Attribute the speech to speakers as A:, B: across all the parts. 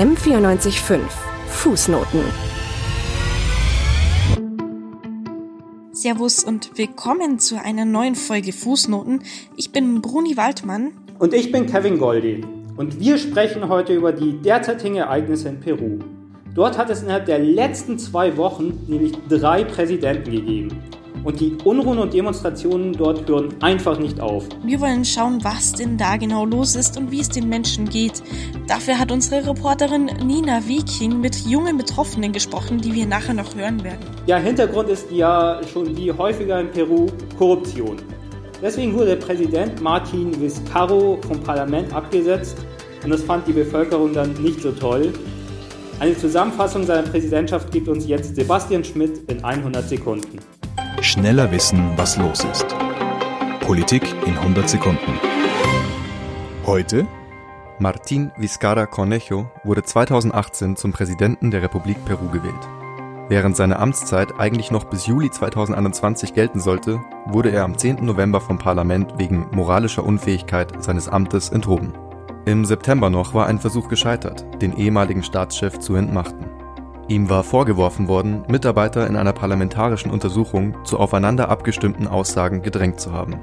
A: M945 Fußnoten
B: Servus und willkommen zu einer neuen Folge Fußnoten. Ich bin Bruni Waldmann.
C: Und ich bin Kevin Goldi. Und wir sprechen heute über die derzeitigen Ereignisse in Peru. Dort hat es innerhalb der letzten zwei Wochen nämlich drei Präsidenten gegeben. Und die Unruhen und Demonstrationen dort hören einfach nicht auf.
B: Wir wollen schauen, was denn da genau los ist und wie es den Menschen geht. Dafür hat unsere Reporterin Nina Viking mit jungen Betroffenen gesprochen, die wir nachher noch hören werden.
C: Ja, Hintergrund ist ja schon wie häufiger in Peru Korruption. Deswegen wurde Präsident Martin Vizcarro vom Parlament abgesetzt und das fand die Bevölkerung dann nicht so toll. Eine Zusammenfassung seiner Präsidentschaft gibt uns jetzt Sebastian Schmidt in 100 Sekunden.
D: Schneller wissen, was los ist. Politik in 100 Sekunden. Heute
E: Martín Vizcarra Cornejo wurde 2018 zum Präsidenten der Republik Peru gewählt. Während seine Amtszeit eigentlich noch bis Juli 2021 gelten sollte, wurde er am 10. November vom Parlament wegen moralischer Unfähigkeit seines Amtes enthoben. Im September noch war ein Versuch gescheitert, den ehemaligen Staatschef zu entmachten. Ihm war vorgeworfen worden, Mitarbeiter in einer parlamentarischen Untersuchung zu aufeinander abgestimmten Aussagen gedrängt zu haben.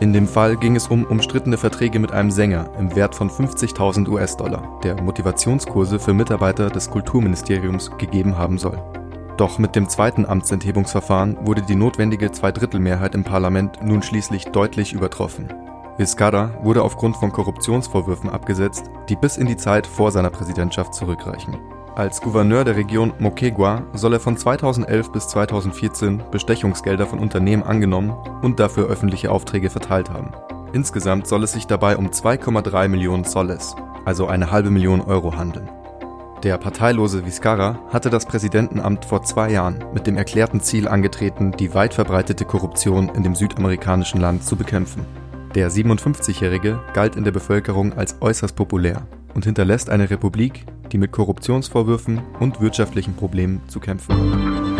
E: In dem Fall ging es um umstrittene Verträge mit einem Sänger im Wert von 50.000 US-Dollar, der Motivationskurse für Mitarbeiter des Kulturministeriums gegeben haben soll. Doch mit dem zweiten Amtsenthebungsverfahren wurde die notwendige Zweidrittelmehrheit im Parlament nun schließlich deutlich übertroffen. Vizcarra wurde aufgrund von Korruptionsvorwürfen abgesetzt, die bis in die Zeit vor seiner Präsidentschaft zurückreichen. Als Gouverneur der Region Moquegua soll er von 2011 bis 2014 Bestechungsgelder von Unternehmen angenommen und dafür öffentliche Aufträge verteilt haben. Insgesamt soll es sich dabei um 2,3 Millionen Soles, also eine halbe Million Euro handeln. Der parteilose Vizcarra hatte das Präsidentenamt vor zwei Jahren mit dem erklärten Ziel angetreten, die weit verbreitete Korruption in dem südamerikanischen Land zu bekämpfen. Der 57-Jährige galt in der Bevölkerung als äußerst populär und hinterlässt eine Republik, die mit Korruptionsvorwürfen und wirtschaftlichen Problemen zu kämpfen hat.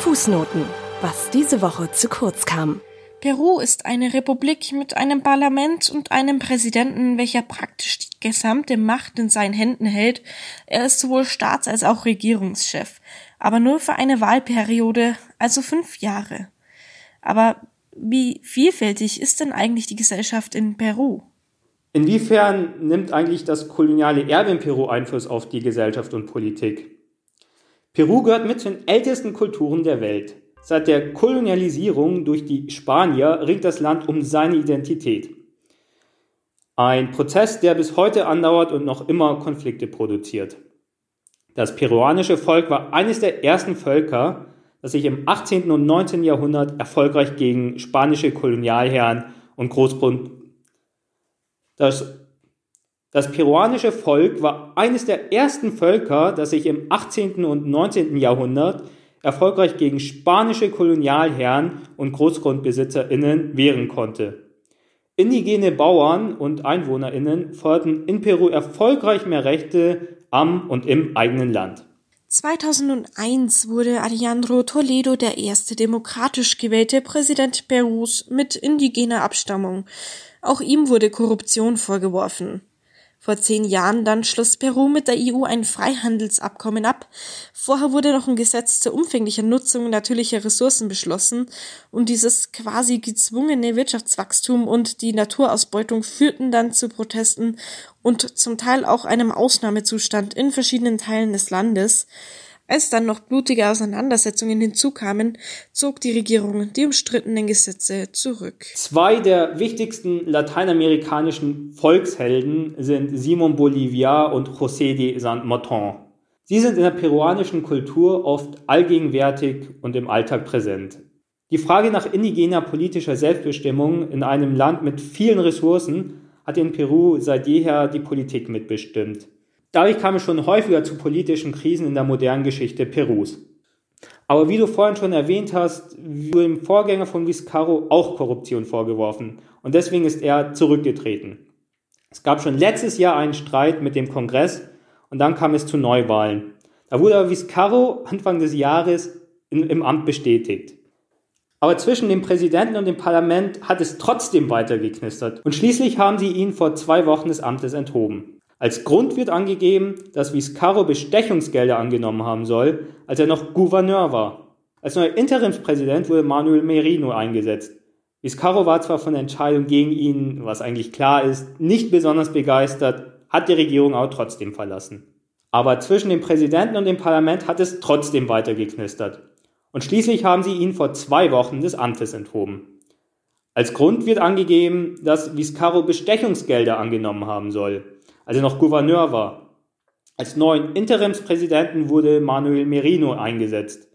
A: Fußnoten, was diese Woche zu kurz kam.
B: Peru ist eine Republik mit einem Parlament und einem Präsidenten, welcher praktisch die gesamte Macht in seinen Händen hält. Er ist sowohl Staats- als auch Regierungschef, aber nur für eine Wahlperiode, also fünf Jahre. Aber wie vielfältig ist denn eigentlich die Gesellschaft in Peru?
C: Inwiefern nimmt eigentlich das koloniale Erbe in Peru Einfluss auf die Gesellschaft und Politik? Peru gehört mit zu den ältesten Kulturen der Welt. Seit der Kolonialisierung durch die Spanier ringt das Land um seine Identität. Ein Prozess, der bis heute andauert und noch immer Konflikte produziert. Das peruanische Volk war eines der ersten Völker, das sich im 18. und 19. Jahrhundert erfolgreich gegen spanische Kolonialherren und Großgrund das, das peruanische Volk war eines der ersten Völker, das sich im 18. und 19. Jahrhundert erfolgreich gegen spanische Kolonialherren und GroßgrundbesitzerInnen wehren konnte. Indigene Bauern und EinwohnerInnen forderten in Peru erfolgreich mehr Rechte am und im eigenen Land.
B: 2001 wurde Alejandro Toledo der erste demokratisch gewählte Präsident Perus mit indigener Abstammung. Auch ihm wurde Korruption vorgeworfen. Vor zehn Jahren dann schloss Peru mit der EU ein Freihandelsabkommen ab. Vorher wurde noch ein Gesetz zur umfänglichen Nutzung natürlicher Ressourcen beschlossen und dieses quasi gezwungene Wirtschaftswachstum und die Naturausbeutung führten dann zu Protesten und zum Teil auch einem Ausnahmezustand in verschiedenen Teilen des Landes. Als dann noch blutige Auseinandersetzungen hinzukamen, zog die Regierung die umstrittenen Gesetze zurück.
C: Zwei der wichtigsten lateinamerikanischen Volkshelden sind Simon Bolivar und José de San Martin. Sie sind in der peruanischen Kultur oft allgegenwärtig und im Alltag präsent. Die Frage nach indigener politischer Selbstbestimmung in einem Land mit vielen Ressourcen hat in Peru seit jeher die Politik mitbestimmt. Dadurch kam es schon häufiger zu politischen Krisen in der modernen Geschichte Perus. Aber wie du vorhin schon erwähnt hast, wurde dem Vorgänger von Vizcarro auch Korruption vorgeworfen und deswegen ist er zurückgetreten. Es gab schon letztes Jahr einen Streit mit dem Kongress und dann kam es zu Neuwahlen. Da wurde aber Vizcarro Anfang des Jahres in, im Amt bestätigt. Aber zwischen dem Präsidenten und dem Parlament hat es trotzdem weiter geknistert. Und schließlich haben sie ihn vor zwei Wochen des Amtes enthoben. Als Grund wird angegeben, dass Vizcarro Bestechungsgelder angenommen haben soll, als er noch Gouverneur war. Als neuer Interimspräsident wurde Manuel Merino eingesetzt. Vizcarro war zwar von der Entscheidung gegen ihn, was eigentlich klar ist, nicht besonders begeistert, hat die Regierung aber trotzdem verlassen. Aber zwischen dem Präsidenten und dem Parlament hat es trotzdem weiter geknistert. Und schließlich haben sie ihn vor zwei Wochen des Amtes enthoben. Als Grund wird angegeben, dass Vizcarro Bestechungsgelder angenommen haben soll, als er noch Gouverneur war. Als neuen Interimspräsidenten wurde Manuel Merino eingesetzt.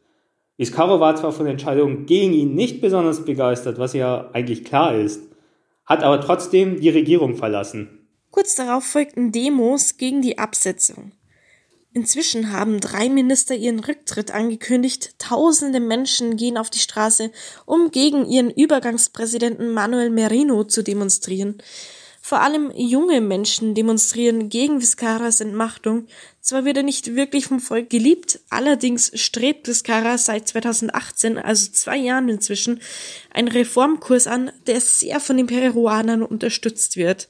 C: Vizcarro war zwar von der Entscheidung gegen ihn nicht besonders begeistert, was ja eigentlich klar ist, hat aber trotzdem die Regierung verlassen.
B: Kurz darauf folgten Demos gegen die Absetzung. Inzwischen haben drei Minister ihren Rücktritt angekündigt. Tausende Menschen gehen auf die Straße, um gegen ihren Übergangspräsidenten Manuel Merino zu demonstrieren. Vor allem junge Menschen demonstrieren gegen Vizcarras Entmachtung. Zwar wird er nicht wirklich vom Volk geliebt, allerdings strebt Vizcarra seit 2018, also zwei Jahren inzwischen, einen Reformkurs an, der sehr von den Peruanern unterstützt wird.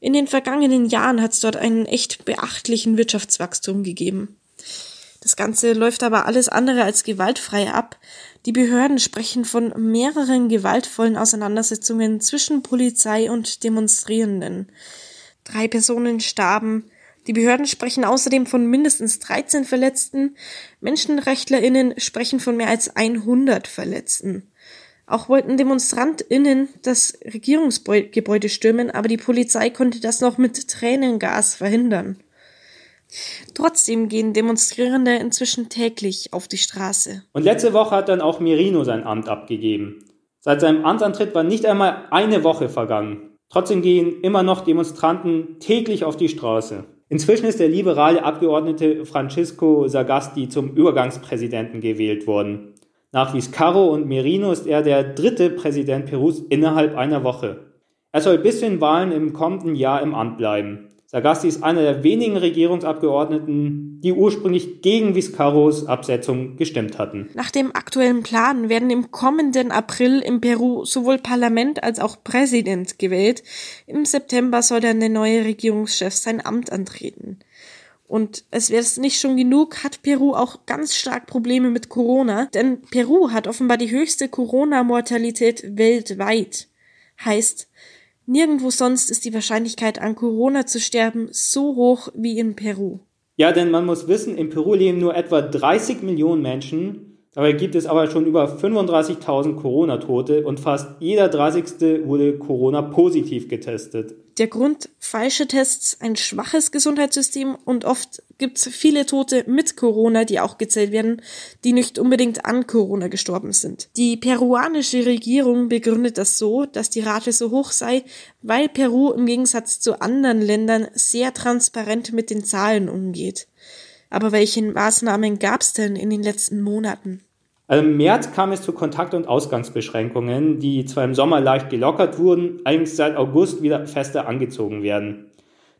B: In den vergangenen Jahren hat es dort einen echt beachtlichen Wirtschaftswachstum gegeben. Das Ganze läuft aber alles andere als gewaltfrei ab. Die Behörden sprechen von mehreren gewaltvollen Auseinandersetzungen zwischen Polizei und Demonstrierenden. Drei Personen starben. Die Behörden sprechen außerdem von mindestens 13 Verletzten. Menschenrechtlerinnen sprechen von mehr als 100 Verletzten. Auch wollten DemonstrantInnen das Regierungsgebäude stürmen, aber die Polizei konnte das noch mit Tränengas verhindern. Trotzdem gehen Demonstrierende inzwischen täglich auf die Straße.
C: Und letzte Woche hat dann auch Merino sein Amt abgegeben. Seit seinem Amtsantritt war nicht einmal eine Woche vergangen. Trotzdem gehen immer noch Demonstranten täglich auf die Straße. Inzwischen ist der liberale Abgeordnete Francisco Sagasti zum Übergangspräsidenten gewählt worden. Nach Vizcarro und Merino ist er der dritte Präsident Perus innerhalb einer Woche. Er soll bis zu den Wahlen im kommenden Jahr im Amt bleiben. Sagasti ist einer der wenigen Regierungsabgeordneten, die ursprünglich gegen Vizcarros Absetzung gestimmt hatten.
B: Nach dem aktuellen Plan werden im kommenden April im Peru sowohl Parlament als auch Präsident gewählt. Im September soll dann der neue Regierungschef sein Amt antreten. Und es wäre es nicht schon genug, hat Peru auch ganz stark Probleme mit Corona, denn Peru hat offenbar die höchste Corona-Mortalität weltweit. Heißt, nirgendwo sonst ist die Wahrscheinlichkeit an Corona zu sterben so hoch wie in Peru.
C: Ja, denn man muss wissen, in Peru leben nur etwa 30 Millionen Menschen, Dabei gibt es aber schon über 35.000 Corona-Tote und fast jeder 30. wurde Corona-positiv getestet.
B: Der Grund, falsche Tests, ein schwaches Gesundheitssystem und oft gibt es viele Tote mit Corona, die auch gezählt werden, die nicht unbedingt an Corona gestorben sind. Die peruanische Regierung begründet das so, dass die Rate so hoch sei, weil Peru im Gegensatz zu anderen Ländern sehr transparent mit den Zahlen umgeht. Aber welche Maßnahmen gab es denn in den letzten Monaten?
C: Also Im März kam es zu Kontakt- und Ausgangsbeschränkungen, die zwar im Sommer leicht gelockert wurden, allerdings seit August wieder fester angezogen werden.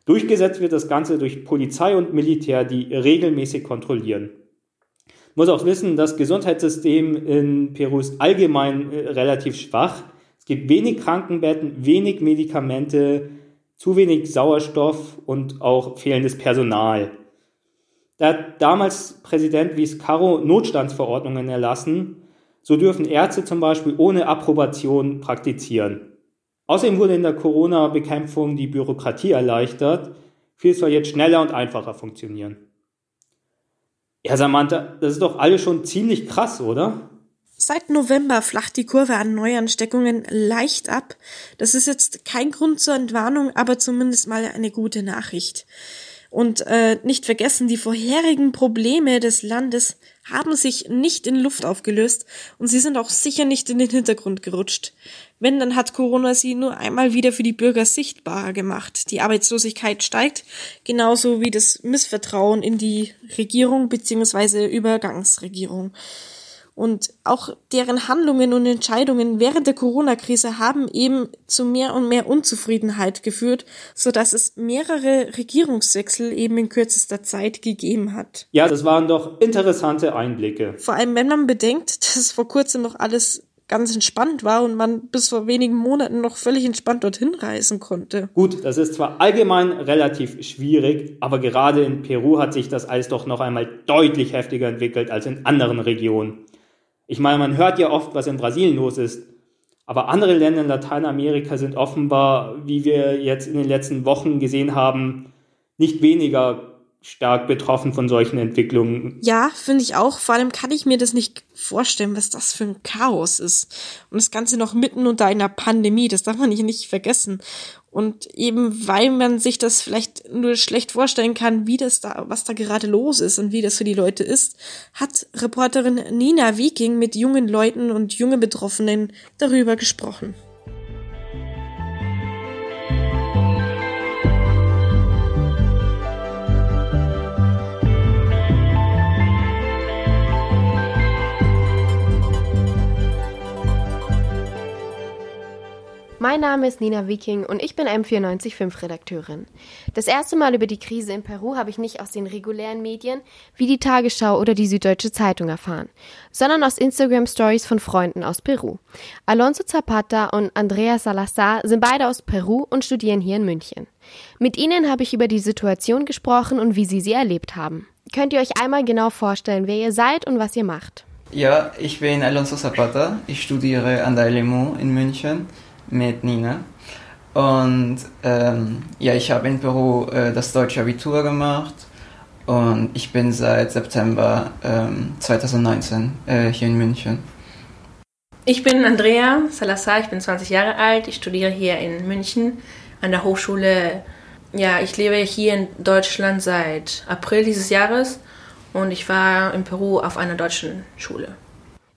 C: Durchgesetzt wird das Ganze durch Polizei und Militär, die regelmäßig kontrollieren. Muss auch wissen, das Gesundheitssystem in Peru ist allgemein äh, relativ schwach. Es gibt wenig Krankenbetten, wenig Medikamente, zu wenig Sauerstoff und auch fehlendes Personal. Da hat damals Präsident Vizcarro Notstandsverordnungen erlassen. So dürfen Ärzte zum Beispiel ohne Approbation praktizieren. Außerdem wurde in der Corona-Bekämpfung die Bürokratie erleichtert. Viel soll jetzt schneller und einfacher funktionieren. Ja, Samantha, das ist doch alles schon ziemlich krass, oder?
B: Seit November flacht die Kurve an Neuansteckungen leicht ab. Das ist jetzt kein Grund zur Entwarnung, aber zumindest mal eine gute Nachricht. Und äh, nicht vergessen, die vorherigen Probleme des Landes haben sich nicht in Luft aufgelöst und sie sind auch sicher nicht in den Hintergrund gerutscht. Wenn, dann hat Corona sie nur einmal wieder für die Bürger sichtbarer gemacht. Die Arbeitslosigkeit steigt, genauso wie das Missvertrauen in die Regierung bzw. Übergangsregierung. Und auch deren Handlungen und Entscheidungen während der Corona-Krise haben eben zu mehr und mehr Unzufriedenheit geführt, so dass es mehrere Regierungswechsel eben in kürzester Zeit gegeben hat.
C: Ja, das waren doch interessante Einblicke.
B: Vor allem, wenn man bedenkt, dass vor kurzem noch alles ganz entspannt war und man bis vor wenigen Monaten noch völlig entspannt dorthin reisen konnte.
C: Gut, das ist zwar allgemein relativ schwierig, aber gerade in Peru hat sich das alles doch noch einmal deutlich heftiger entwickelt als in anderen Regionen. Ich meine, man hört ja oft, was in Brasilien los ist, aber andere Länder in Lateinamerika sind offenbar, wie wir jetzt in den letzten Wochen gesehen haben, nicht weniger stark betroffen von solchen Entwicklungen.
B: Ja, finde ich auch. Vor allem kann ich mir das nicht vorstellen, was das für ein Chaos ist. Und das Ganze noch mitten unter einer Pandemie, das darf man nicht vergessen. Und eben weil man sich das vielleicht nur schlecht vorstellen kann, wie das da, was da gerade los ist und wie das für die Leute ist, hat Reporterin Nina Viking mit jungen Leuten und jungen Betroffenen darüber gesprochen.
F: Mein Name ist Nina Viking und ich bin M945-Redakteurin. Das erste Mal über die Krise in Peru habe ich nicht aus den regulären Medien wie die Tagesschau oder die Süddeutsche Zeitung erfahren, sondern aus Instagram-Stories von Freunden aus Peru. Alonso Zapata und Andrea Salazar sind beide aus Peru und studieren hier in München. Mit ihnen habe ich über die Situation gesprochen und wie sie sie erlebt haben. Könnt ihr euch einmal genau vorstellen, wer ihr seid und was ihr macht?
G: Ja, ich bin Alonso Zapata. Ich studiere an der LMU in München mit Nina. Und ähm, ja, ich habe in Peru äh, das deutsche Abitur gemacht und ich bin seit September ähm, 2019 äh, hier in München.
H: Ich bin Andrea Salazar, ich bin 20 Jahre alt, ich studiere hier in München an der Hochschule. Ja, ich lebe hier in Deutschland seit April dieses Jahres und ich war in Peru auf einer deutschen Schule.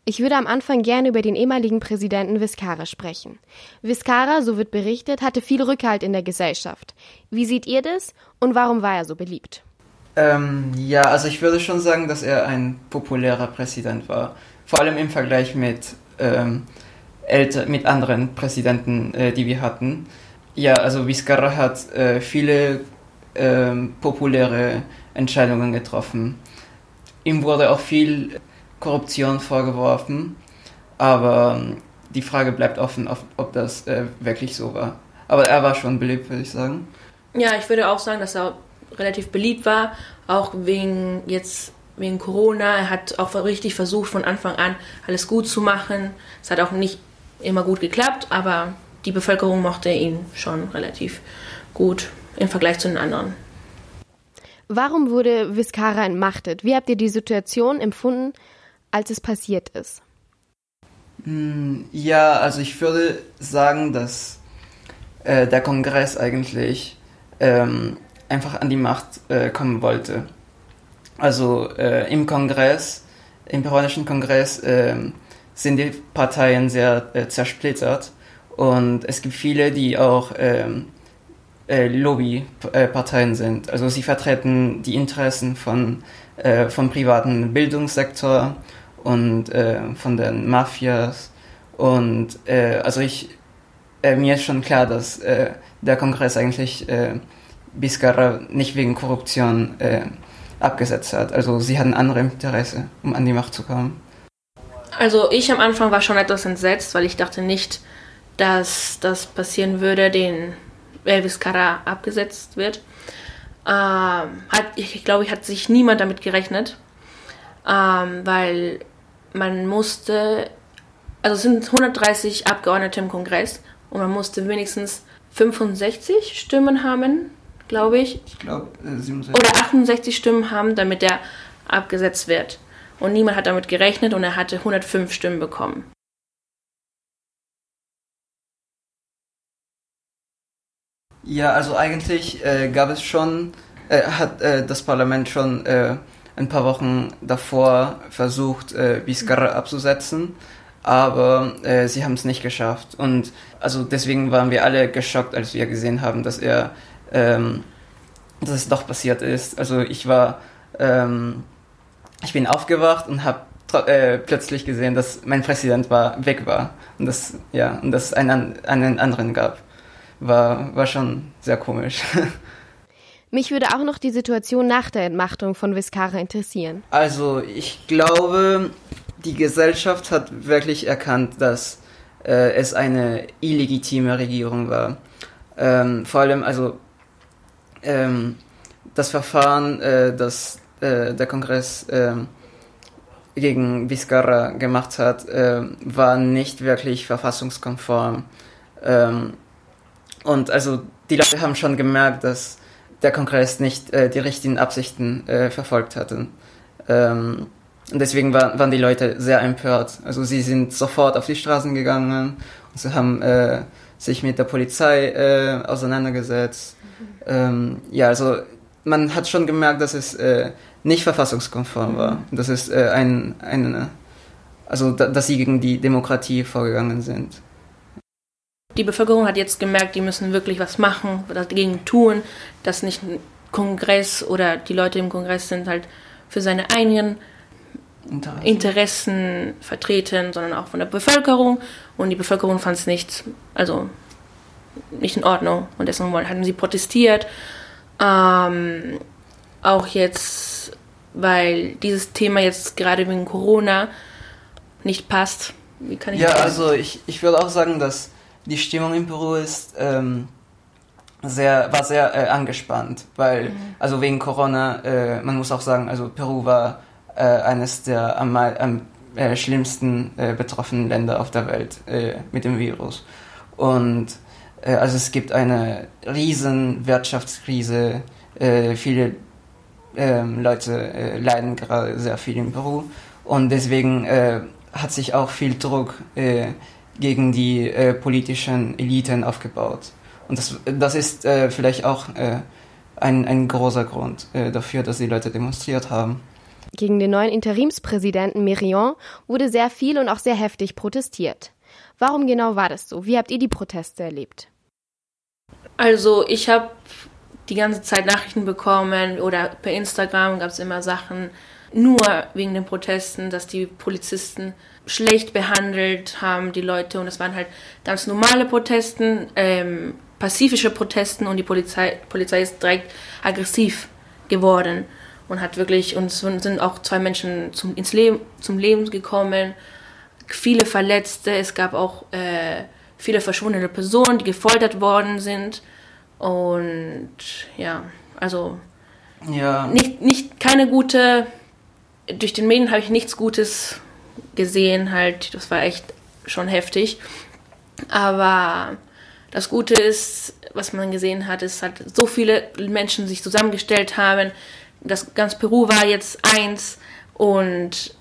F: Ich würde am Anfang gerne über den ehemaligen Präsidenten Vizcarra sprechen. Vizcarra, so wird berichtet, hatte viel Rückhalt in der Gesellschaft. Wie seht ihr das und warum war er so beliebt?
G: Ähm, ja, also ich würde schon sagen, dass er ein populärer Präsident war. Vor allem im Vergleich mit, ähm, älter, mit anderen Präsidenten, äh, die wir hatten. Ja, also Vizcarra hat äh, viele äh, populäre Entscheidungen getroffen. Ihm wurde auch viel Korruption vorgeworfen, aber ähm, die Frage bleibt offen, ob das äh, wirklich so war. Aber er war schon beliebt, würde ich sagen.
H: Ja, ich würde auch sagen, dass er relativ beliebt war, auch wegen jetzt wegen Corona. Er hat auch richtig versucht, von Anfang an alles gut zu machen. Es hat auch nicht immer gut geklappt, aber die Bevölkerung mochte ihn schon relativ gut im Vergleich zu den anderen.
F: Warum wurde Viscara entmachtet? Wie habt ihr die Situation empfunden, als es passiert ist?
G: Hm, ja, also ich würde sagen, dass äh, der Kongress eigentlich ähm, einfach an die Macht äh, kommen wollte. Also äh, im Kongress, im peruanischen Kongress ähm, sind die Parteien sehr äh, zersplittert und es gibt viele, die auch ähm, äh, Lobbyparteien sind. Also sie vertreten die Interessen von, äh, vom privaten Bildungssektor und äh, von den Mafias. Und äh, also ich, äh, mir ist schon klar, dass äh, der Kongress eigentlich äh, Biscarra nicht wegen Korruption äh, abgesetzt hat. Also sie hatten andere Interesse, um an die Macht zu kommen.
H: Also ich am Anfang war schon etwas entsetzt, weil ich dachte nicht, dass das passieren würde, den Elvis Cara abgesetzt wird. Ähm, hat, ich glaube, hat sich niemand damit gerechnet, ähm, weil man musste, also es sind 130 Abgeordnete im Kongress und man musste wenigstens 65 Stimmen haben, glaube ich.
G: Ich glaube äh, 67.
H: Oder 68 Stimmen haben, damit er abgesetzt wird. Und niemand hat damit gerechnet und er hatte 105 Stimmen bekommen.
G: Ja, also eigentlich äh, gab es schon, äh, hat äh, das Parlament schon äh, ein paar Wochen davor versucht, äh, Biscarra abzusetzen, aber äh, sie haben es nicht geschafft. Und also deswegen waren wir alle geschockt, als wir gesehen haben, dass er, ähm, dass es doch passiert ist. Also ich war, ähm, ich bin aufgewacht und habe äh, plötzlich gesehen, dass mein Präsident war, weg war und dass ja und dass es einen, einen anderen gab. War, war schon sehr komisch.
F: Mich würde auch noch die Situation nach der Entmachtung von Viscara interessieren.
G: Also ich glaube, die Gesellschaft hat wirklich erkannt, dass äh, es eine illegitime Regierung war. Ähm, vor allem, also ähm, das Verfahren, äh, das äh, der Kongress ähm, gegen Vizcarra gemacht hat, äh, war nicht wirklich verfassungskonform. Ähm, und also die Leute haben schon gemerkt, dass der Kongress nicht äh, die richtigen Absichten äh, verfolgt hatte. Ähm, und deswegen war, waren die Leute sehr empört. Also sie sind sofort auf die Straßen gegangen und sie haben äh, sich mit der Polizei äh, auseinandergesetzt. Mhm. Ähm, ja, also man hat schon gemerkt, dass es äh, nicht verfassungskonform war. Mhm. Das ist äh, ein, ein, also da, dass sie gegen die Demokratie vorgegangen sind.
H: Die Bevölkerung hat jetzt gemerkt, die müssen wirklich was machen, dagegen tun, dass nicht ein Kongress oder die Leute im Kongress sind halt für seine eigenen Interessen, Interessen vertreten, sondern auch von der Bevölkerung. Und die Bevölkerung fand es nicht, also nicht in Ordnung. Und deswegen haben sie protestiert. Ähm, auch jetzt, weil dieses Thema jetzt gerade wegen Corona nicht passt.
G: Wie kann ich Ja, also ich, ich würde auch sagen, dass die Stimmung in Peru ist ähm, sehr, war sehr äh, angespannt, weil, mhm. also wegen Corona, äh, man muss auch sagen, also Peru war äh, eines der am, am äh, schlimmsten äh, betroffenen Länder auf der Welt äh, mit dem Virus. Und also es gibt eine riesen Wirtschaftskrise, viele ähm, Leute leiden gerade sehr viel in Peru und deswegen hat sich auch viel Druck gegen die äh, politischen Eliten aufgebaut. Und das, das ist äh, vielleicht auch äh, ein, ein großer Grund dafür, dass die Leute demonstriert haben.
F: Gegen den neuen Interimspräsidenten Merion wurde sehr viel und auch sehr heftig protestiert. Warum genau war das so? Wie habt ihr die Proteste erlebt?
H: Also ich habe die ganze Zeit Nachrichten bekommen oder per Instagram gab es immer Sachen, nur wegen den Protesten, dass die Polizisten schlecht behandelt haben, die Leute. Und es waren halt ganz normale Protesten, ähm, pazifische Protesten und die Polizei, Polizei ist direkt aggressiv geworden und hat wirklich, und es sind auch zwei Menschen zum, ins Leben, zum Leben gekommen, viele Verletzte, es gab auch äh, viele verschwundene Personen, die gefoltert worden sind. Und ja, also ja. Nicht, nicht keine gute, durch den Medien habe ich nichts Gutes gesehen, halt, das war echt schon heftig. Aber das Gute ist, was man gesehen hat, ist halt so viele Menschen sich zusammengestellt haben. Das ganz Peru war jetzt eins und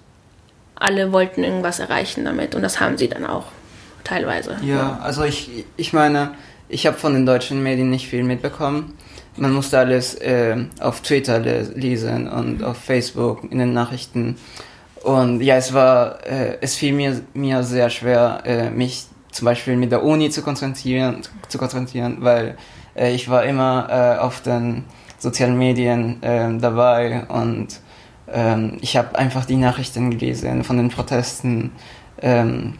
H: alle wollten irgendwas erreichen damit und das haben sie dann auch teilweise.
G: Ja, also ich, ich meine, ich habe von den deutschen Medien nicht viel mitbekommen. Man musste alles äh, auf Twitter lesen und auf Facebook in den Nachrichten. Und ja, es war, äh, es fiel mir, mir sehr schwer, äh, mich zum Beispiel mit der Uni zu konzentrieren, zu konzentrieren weil äh, ich war immer äh, auf den sozialen Medien äh, dabei und ähm, ich habe einfach die Nachrichten gelesen von den Protesten. Ähm,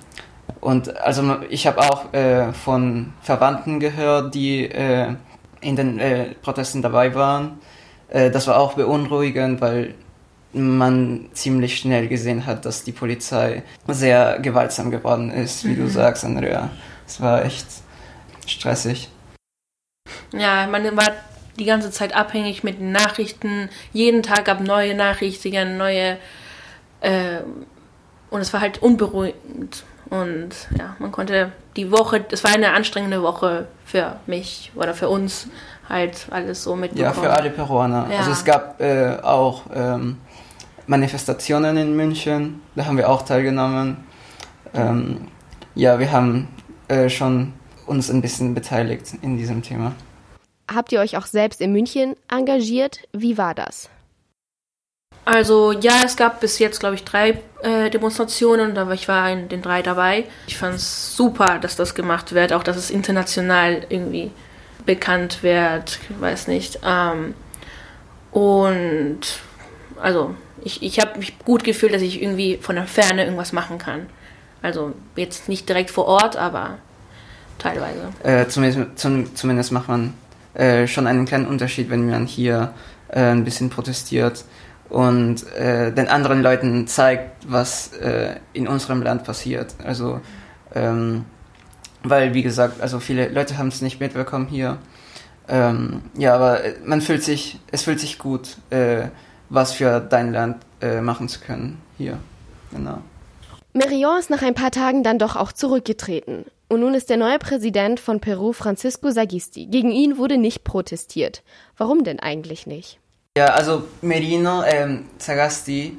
G: und also ich habe auch äh, von Verwandten gehört, die äh, in den äh, Protesten dabei waren. Äh, das war auch beunruhigend, weil man ziemlich schnell gesehen hat, dass die Polizei sehr gewaltsam geworden ist, wie mhm. du sagst, Andrea. Es war echt stressig.
H: Ja, man war die ganze Zeit abhängig mit den Nachrichten. Jeden Tag gab neue Nachrichten, neue. Äh, und es war halt unberuhigend. Und ja, man konnte die Woche, es war eine anstrengende Woche für mich oder für uns, halt alles so mitbekommen.
G: Ja, für alle Peruaner. Ja. Also es gab äh, auch ähm, Manifestationen in München, da haben wir auch teilgenommen. Ähm, ja, wir haben äh, schon uns ein bisschen beteiligt in diesem Thema.
F: Habt ihr euch auch selbst in München engagiert? Wie war das?
H: Also ja, es gab bis jetzt, glaube ich, drei äh, Demonstrationen, aber ich war in den drei dabei. Ich fand es super, dass das gemacht wird, auch dass es international irgendwie bekannt wird, ich weiß nicht. Ähm, und also ich, ich habe mich gut gefühlt, dass ich irgendwie von der Ferne irgendwas machen kann. Also jetzt nicht direkt vor Ort, aber teilweise.
G: Äh, zumindest, zum, zumindest macht man äh, schon einen kleinen Unterschied, wenn man hier äh, ein bisschen protestiert und äh, den anderen Leuten zeigt, was äh, in unserem Land passiert. Also, ähm, weil, wie gesagt, also viele Leute haben es nicht mitbekommen hier. Ähm, ja, aber man fühlt sich, es fühlt sich gut, äh, was für dein Land äh, machen zu können hier. Genau.
F: Merion ist nach ein paar Tagen dann doch auch zurückgetreten. Und nun ist der neue Präsident von Peru Francisco Sagisti. Gegen ihn wurde nicht protestiert. Warum denn eigentlich nicht?
G: Ja, also Merino ähm, Sagasti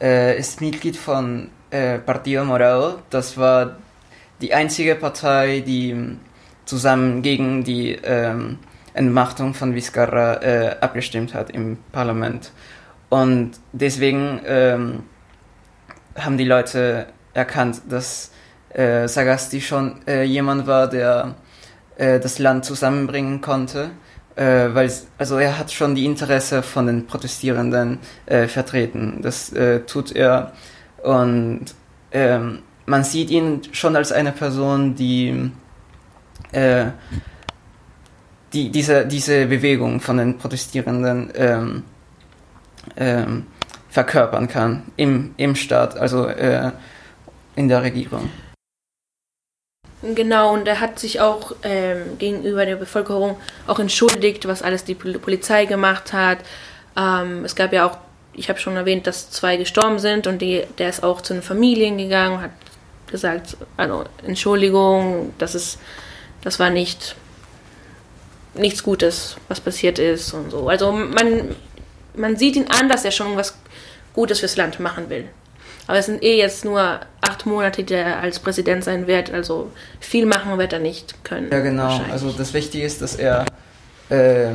G: äh, ist Mitglied von äh, Partido Morado. Das war die einzige Partei, die zusammen gegen die ähm, Entmachtung von Vizcarra äh, abgestimmt hat im Parlament. Und deswegen ähm, haben die Leute erkannt, dass äh, Sagasti schon äh, jemand war, der äh, das Land zusammenbringen konnte, äh, weil also er hat schon die Interesse von den Protestierenden äh, vertreten. Das äh, tut er und ähm, man sieht ihn schon als eine Person, die die, diese, diese Bewegung von den Protestierenden ähm, ähm, verkörpern kann im, im Staat, also äh, in der Regierung.
H: Genau, und er hat sich auch ähm, gegenüber der Bevölkerung auch entschuldigt, was alles die Polizei gemacht hat. Ähm, es gab ja auch, ich habe schon erwähnt, dass zwei gestorben sind und die, der ist auch zu den Familien gegangen, hat gesagt, also Entschuldigung, das ist, das war nicht nichts Gutes, was passiert ist und so. Also man, man sieht ihn an, dass er schon was Gutes fürs Land machen will. Aber es sind eh jetzt nur acht Monate, die er als Präsident sein wird. Also viel machen wird er nicht können.
G: Ja, genau. Also das Wichtige ist, dass er äh,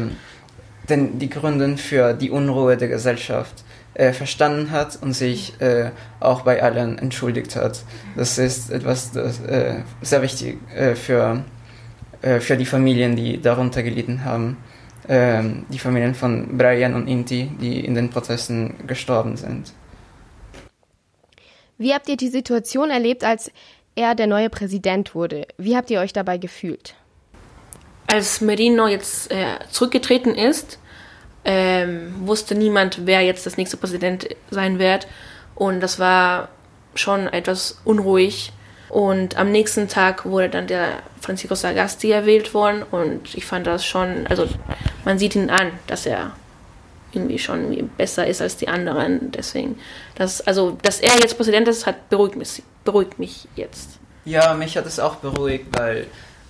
G: denn die Gründe für die Unruhe der Gesellschaft äh, verstanden hat und sich äh, auch bei allen entschuldigt hat. Das ist etwas das, äh, sehr wichtig äh, für, äh, für die Familien, die darunter gelitten haben. Ähm, die Familien von Brian und Inti, die in den Protesten gestorben sind.
F: Wie habt ihr die Situation erlebt, als er der neue Präsident wurde? Wie habt ihr euch dabei gefühlt?
H: Als Merino jetzt äh, zurückgetreten ist, ähm, wusste niemand, wer jetzt das nächste Präsident sein wird. Und das war schon etwas unruhig. Und am nächsten Tag wurde dann der Francisco Sagasti erwählt worden. Und ich fand das schon, also man sieht ihn an, dass er irgendwie schon besser ist als die anderen. Deswegen, das, also, dass er jetzt Präsident ist, hat beruhigt mich, beruhigt mich jetzt.
G: Ja, mich hat es auch beruhigt, weil,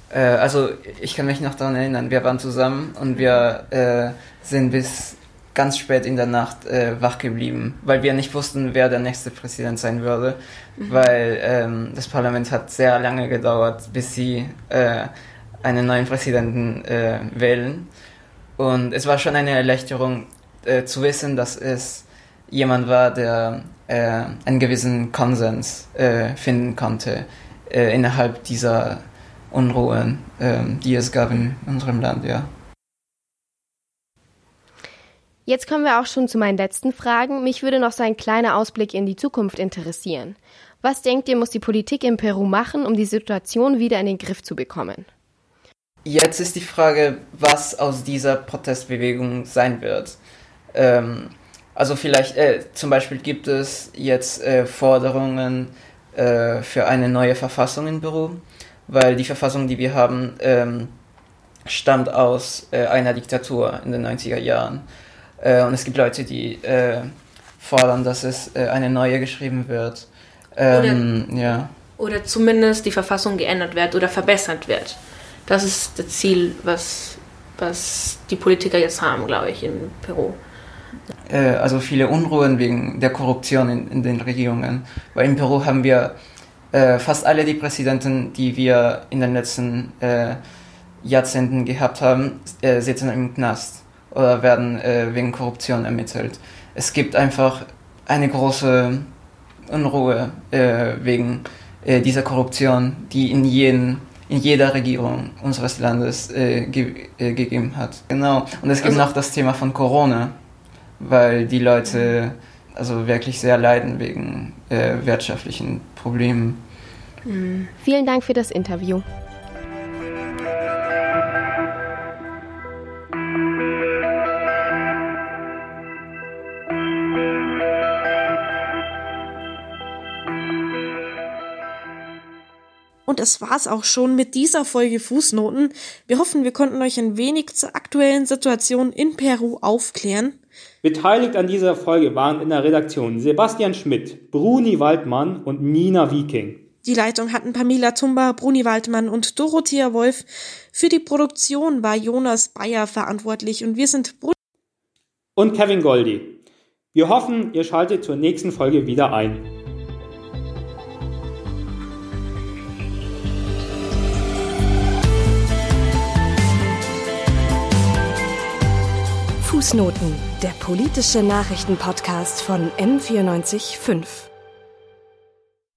G: äh, also ich kann mich noch daran erinnern, wir waren zusammen und wir äh, sind bis ganz spät in der Nacht äh, wach geblieben, weil wir nicht wussten, wer der nächste Präsident sein würde, mhm. weil ähm, das Parlament hat sehr lange gedauert, bis sie äh, einen neuen Präsidenten äh, wählen. Und es war schon eine Erleichterung, äh, zu wissen, dass es jemand war, der äh, einen gewissen Konsens äh, finden konnte innerhalb dieser Unruhen, ähm, die es gab in unserem Land, ja.
F: Jetzt kommen wir auch schon zu meinen letzten Fragen. Mich würde noch so ein kleiner Ausblick in die Zukunft interessieren. Was denkt ihr, muss die Politik in Peru machen, um die Situation wieder in den Griff zu bekommen?
G: Jetzt ist die Frage, was aus dieser Protestbewegung sein wird. Ähm, also vielleicht, äh, zum Beispiel gibt es jetzt äh, Forderungen äh, für eine neue Verfassung in Peru, weil die Verfassung, die wir haben, ähm, stammt aus äh, einer Diktatur in den 90er Jahren. Äh, und es gibt Leute, die äh, fordern, dass es eine neue geschrieben wird.
H: Ähm, oder, ja. oder zumindest die Verfassung geändert wird oder verbessert wird. Das ist das Ziel, was, was die Politiker jetzt haben, glaube ich, in Peru
G: äh, also viele Unruhen wegen der Korruption in, in den Regierungen. Weil in Peru haben wir äh, fast alle die Präsidenten, die wir in den letzten äh, Jahrzehnten gehabt haben, äh, sitzen im Knast oder werden äh, wegen Korruption ermittelt. Es gibt einfach eine große Unruhe äh, wegen dieser Korruption, die in jedem in jeder Regierung unseres Landes äh, ge äh, gegeben hat. Genau. Und es gibt also, noch das Thema von Corona weil die Leute also wirklich sehr leiden wegen äh, wirtschaftlichen Problemen.
F: Mhm. Vielen Dank für das Interview.
B: Und das war's auch schon mit dieser Folge Fußnoten. Wir hoffen, wir konnten euch ein wenig zur aktuellen Situation in Peru aufklären.
C: Beteiligt an dieser Folge waren in der Redaktion Sebastian Schmidt, Bruni Waldmann und Nina Viking.
B: Die Leitung hatten Pamela Tumba, Bruni Waldmann und Dorothea Wolf. Für die Produktion war Jonas Bayer verantwortlich und wir sind Bruni
C: und Kevin Goldi. Wir hoffen, ihr schaltet zur nächsten Folge wieder ein.
A: Fußnoten, der politische Nachrichtenpodcast von M945.